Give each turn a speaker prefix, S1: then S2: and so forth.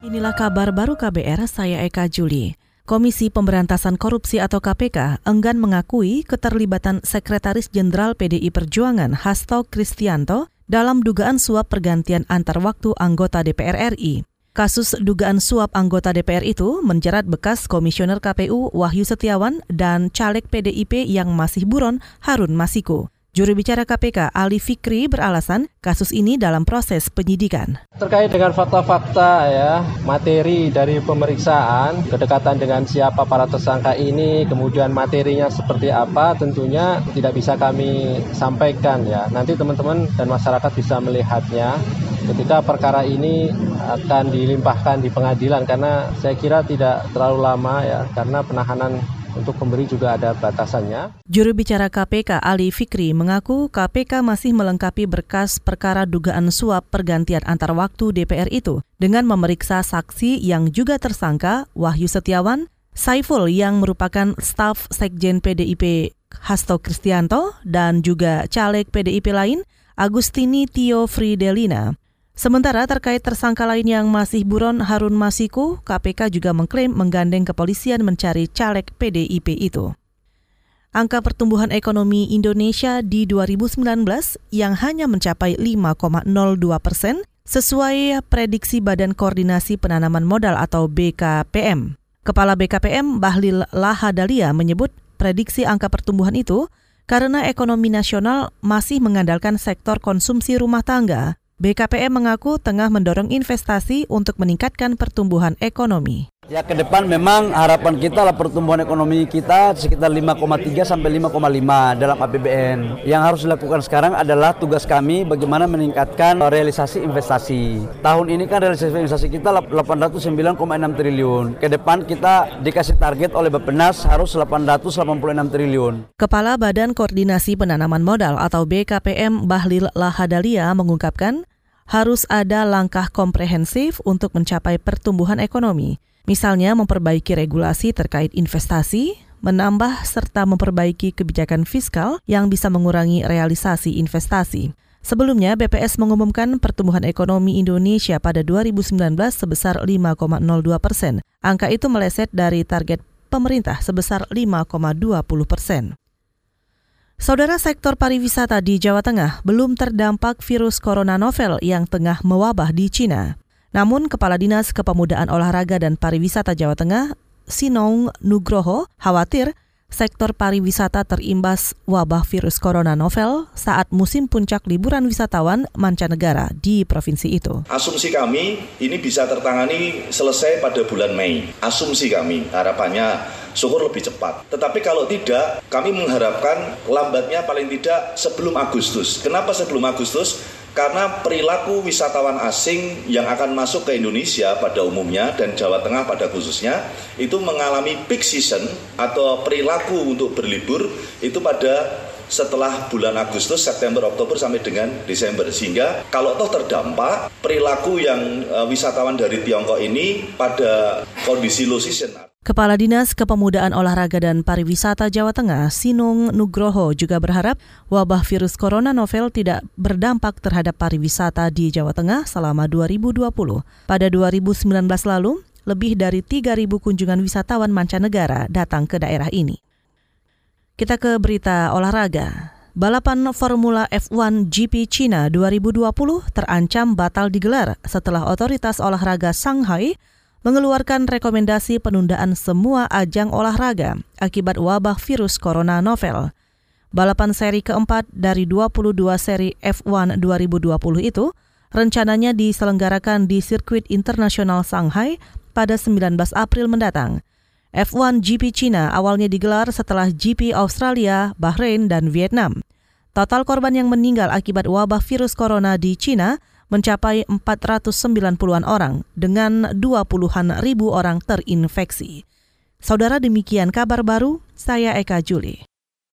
S1: Inilah kabar baru KBR, saya Eka Juli. Komisi Pemberantasan Korupsi atau KPK enggan mengakui keterlibatan Sekretaris Jenderal PDI Perjuangan Hasto Kristianto dalam dugaan suap pergantian antar waktu anggota DPR RI. Kasus dugaan suap anggota DPR itu menjerat bekas Komisioner KPU Wahyu Setiawan dan caleg PDIP yang masih buron Harun Masiku. Juru bicara KPK Ali Fikri beralasan kasus ini dalam proses penyidikan.
S2: Terkait dengan fakta-fakta ya, materi dari pemeriksaan, kedekatan dengan siapa para tersangka ini, kemudian materinya seperti apa, tentunya tidak bisa kami sampaikan ya. Nanti teman-teman dan masyarakat bisa melihatnya ketika perkara ini akan dilimpahkan di pengadilan karena saya kira tidak terlalu lama ya karena penahanan untuk pemberi juga ada batasannya.
S1: Juru bicara KPK Ali Fikri mengaku KPK masih melengkapi berkas perkara dugaan suap pergantian antar waktu DPR itu dengan memeriksa saksi yang juga tersangka Wahyu Setiawan, Saiful yang merupakan staf Sekjen PDIP Hasto Kristianto dan juga caleg PDIP lain Agustini Tio Fridelina. Sementara terkait tersangka lain yang masih buron Harun Masiku, KPK juga mengklaim menggandeng kepolisian mencari caleg PDIP itu. Angka pertumbuhan ekonomi Indonesia di 2019 yang hanya mencapai 5,02 persen sesuai prediksi Badan Koordinasi Penanaman Modal atau BKPM. Kepala BKPM Bahlil Lahadalia menyebut prediksi angka pertumbuhan itu karena ekonomi nasional masih mengandalkan sektor konsumsi rumah tangga BKPM mengaku tengah mendorong investasi untuk meningkatkan pertumbuhan ekonomi.
S3: Ya ke depan memang harapan kita lah pertumbuhan ekonomi kita sekitar 5,3 sampai 5,5 dalam APBN. Yang harus dilakukan sekarang adalah tugas kami bagaimana meningkatkan realisasi investasi. Tahun ini kan realisasi investasi kita 809,6 triliun. Ke depan kita dikasih target oleh Bappenas harus 886 triliun.
S1: Kepala Badan Koordinasi Penanaman Modal atau BKPM Bahlil Lahadalia mengungkapkan harus ada langkah komprehensif untuk mencapai pertumbuhan ekonomi. Misalnya memperbaiki regulasi terkait investasi, menambah serta memperbaiki kebijakan fiskal yang bisa mengurangi realisasi investasi. Sebelumnya, BPS mengumumkan pertumbuhan ekonomi Indonesia pada 2019 sebesar 5,02 persen. Angka itu meleset dari target pemerintah sebesar 5,20 persen. Saudara sektor pariwisata di Jawa Tengah belum terdampak virus corona novel yang tengah mewabah di Cina. Namun, Kepala Dinas Kepemudaan Olahraga dan Pariwisata Jawa Tengah, Sinong Nugroho, khawatir sektor pariwisata terimbas wabah virus corona novel saat musim puncak liburan wisatawan mancanegara di provinsi itu.
S4: Asumsi kami ini bisa tertangani selesai pada bulan Mei. Asumsi kami harapannya syukur lebih cepat. Tetapi kalau tidak, kami mengharapkan lambatnya paling tidak sebelum Agustus. Kenapa sebelum Agustus? Karena perilaku wisatawan asing yang akan masuk ke Indonesia pada umumnya dan Jawa Tengah pada khususnya itu mengalami peak season atau perilaku untuk berlibur itu pada setelah bulan Agustus, September, Oktober sampai dengan Desember. Sehingga kalau toh terdampak perilaku yang uh, wisatawan dari Tiongkok ini pada kondisi low season
S1: Kepala Dinas Kepemudaan Olahraga dan Pariwisata Jawa Tengah, Sinung Nugroho, juga berharap wabah virus corona novel tidak berdampak terhadap pariwisata di Jawa Tengah selama 2020. Pada 2019 lalu, lebih dari 3.000 kunjungan wisatawan mancanegara datang ke daerah ini. Kita ke berita olahraga. Balapan Formula F1 GP China 2020 terancam batal digelar setelah otoritas olahraga Shanghai mengeluarkan rekomendasi penundaan semua ajang olahraga akibat wabah virus corona novel. Balapan seri keempat dari 22 seri F1 2020 itu rencananya diselenggarakan di sirkuit internasional Shanghai pada 19 April mendatang. F1 GP China awalnya digelar setelah GP Australia, Bahrain, dan Vietnam. Total korban yang meninggal akibat wabah virus corona di China mencapai 490-an orang dengan 20-an ribu orang terinfeksi. Saudara demikian kabar baru, saya Eka Juli.